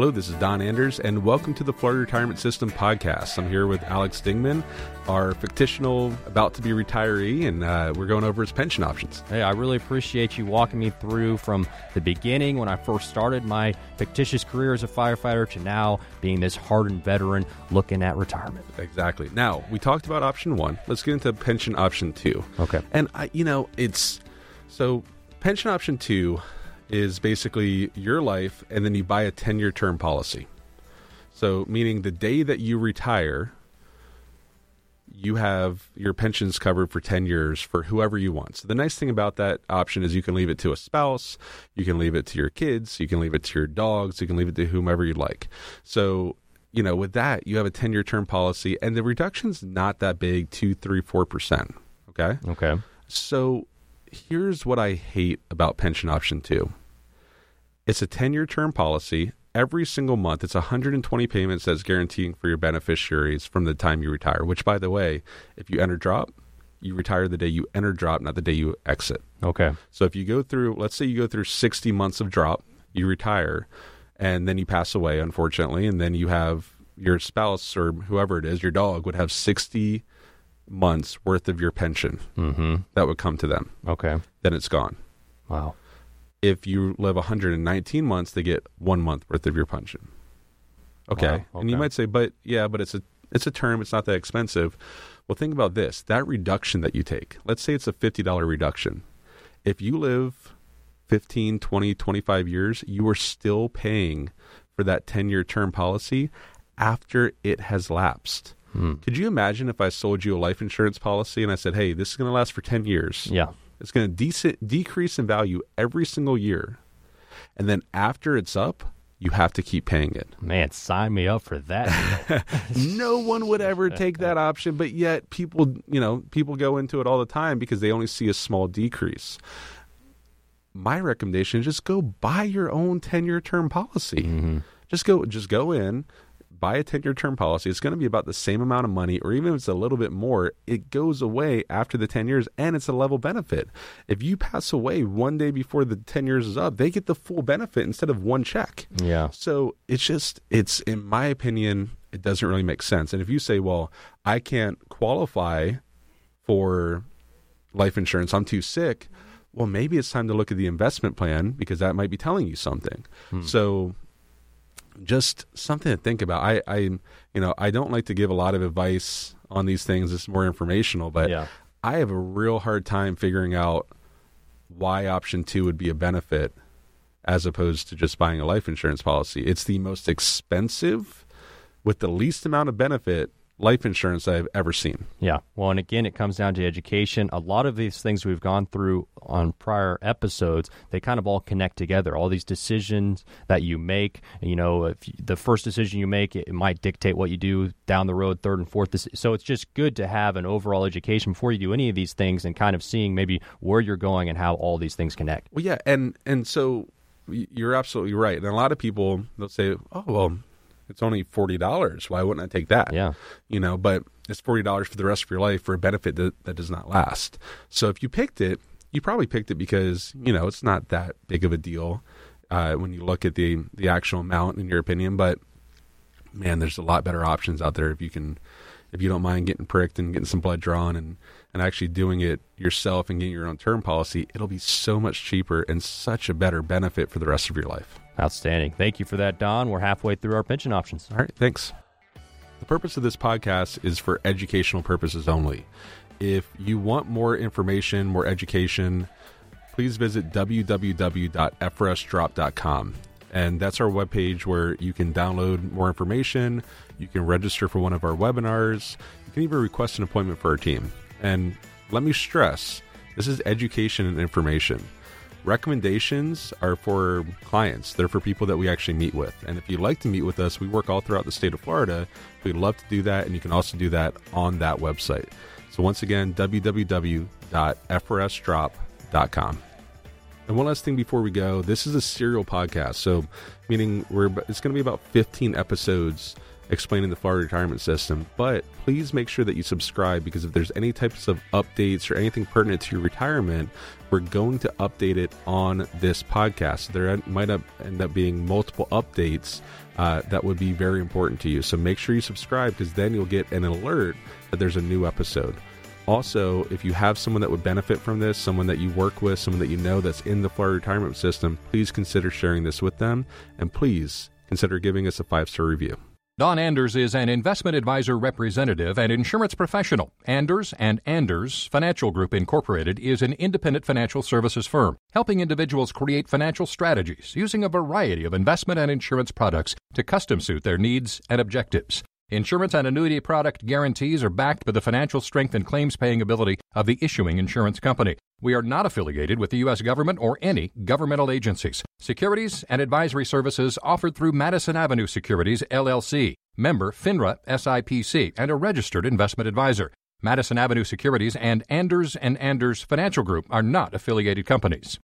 Hello, this is Don Anders, and welcome to the Florida Retirement System podcast. I'm here with Alex Dingman, our fictional about to be retiree, and uh, we're going over his pension options. Hey, I really appreciate you walking me through from the beginning when I first started my fictitious career as a firefighter to now being this hardened veteran looking at retirement. Exactly. Now, we talked about option one. Let's get into pension option two. Okay. And, I, you know, it's so pension option two is basically your life, and then you buy a 10 year term policy. So, meaning the day that you retire, you have your pensions covered for 10 years for whoever you want. So, the nice thing about that option is you can leave it to a spouse, you can leave it to your kids, you can leave it to your dogs, you can leave it to whomever you'd like. So, you know, with that, you have a 10 year term policy, and the reduction's not that big two, three, four percent. Okay. Okay. So, here's what I hate about pension option two it's a 10 year term policy. Every single month, it's 120 payments that's guaranteeing for your beneficiaries from the time you retire, which, by the way, if you enter drop, you retire the day you enter drop, not the day you exit. Okay. So if you go through, let's say you go through 60 months of drop, you retire, and then you pass away, unfortunately, and then you have your spouse or whoever it is, your dog would have 60 months worth of your pension Mm-hmm. that would come to them. Okay. Then it's gone Wow. If you live 119 months, they get one month worth of your pension. Okay. Wow, and you might say, but yeah, but it's a it's a term. It's not that expensive. Well, think about this: that reduction that you take. Let's say it's a fifty dollar reduction. If you live 15, 20, 25 years, you are still paying for that 10 year term policy after it has lapsed. Hmm. Could you imagine if I sold you a life insurance policy and I said, "Hey, this is going to last for 10 years." Yeah. It's going to dec- decrease in value every single year. And then after it's up, you have to keep paying it. Man, sign me up for that. no one would ever take that option, but yet people, you know, people go into it all the time because they only see a small decrease. My recommendation is just go buy your own 10-year term policy. mm-hmm. Just go just go in, buy a 10-year term policy. It's going to be about the same amount of money or even if it's a little bit more, it goes away after the 10 years and it's a level benefit. If you pass away one day before the 10 years is up, they get the full benefit instead of one check. Yeah. So it's just, it's, in my opinion, it doesn't really make sense. And if you say, well, I can't qualify for life insurance, I'm too sick, well, maybe it's time to look at the investment plan because that might be telling you something. Hmm. So just something to think about. I, I, you know, I don't like to give a lot of advice on these things. It's more informational, but yeah. I have a real hard time figuring out why option two would be a benefit as opposed to just buying a life insurance policy. It's the most expensive with the least amount of benefit life insurance I've ever seen. Yeah. Well, and again, it comes down to education. A lot of these things we've gone through on prior episodes, they kind of all connect together. All these decisions that you make, you know, if you, the first decision you make, it, it might dictate what you do down the road, third and fourth. So it's just good to have an overall education before you do any of these things and kind of seeing maybe where you're going and how all these things connect. Well, yeah, and and so you're absolutely right. And a lot of people they'll say, "Oh, well, it's only forty dollars. Why wouldn't I take that?" Yeah. you know, but it's forty dollars for the rest of your life for a benefit that, that does not last. So if you picked it, you probably picked it because you know it's not that big of a deal uh, when you look at the the actual amount in your opinion. But man, there's a lot better options out there if you can, if you don't mind getting pricked and getting some blood drawn and and actually doing it yourself and getting your own term policy. It'll be so much cheaper and such a better benefit for the rest of your life. Outstanding. Thank you for that, Don. We're halfway through our pension options. All right, thanks. The purpose of this podcast is for educational purposes only. If you want more information, more education, please visit www.frsdrop.com. And that's our webpage where you can download more information, you can register for one of our webinars, you can even request an appointment for our team. And let me stress this is education and information. Recommendations are for clients. They're for people that we actually meet with. And if you'd like to meet with us, we work all throughout the state of Florida. We'd love to do that, and you can also do that on that website. So once again, www.frsdrop.com. And one last thing before we go, this is a serial podcast, so meaning we're it's going to be about 15 episodes explaining the Florida retirement system. But please make sure that you subscribe because if there's any types of updates or anything pertinent to your retirement, we're going to update it on this podcast. There might end up being multiple updates uh, that would be very important to you. So make sure you subscribe because then you'll get an alert that there's a new episode. Also, if you have someone that would benefit from this, someone that you work with, someone that you know that's in the Florida retirement system, please consider sharing this with them. And please consider giving us a five star review. Don Anders is an investment advisor representative and insurance professional. Anders and Anders Financial Group Incorporated is an independent financial services firm helping individuals create financial strategies using a variety of investment and insurance products to custom suit their needs and objectives. Insurance and annuity product guarantees are backed by the financial strength and claims paying ability of the issuing insurance company. We are not affiliated with the U.S. government or any governmental agencies. Securities and advisory services offered through Madison Avenue Securities, LLC, member FINRA SIPC, and a registered investment advisor. Madison Avenue Securities and Anders and Anders Financial Group are not affiliated companies.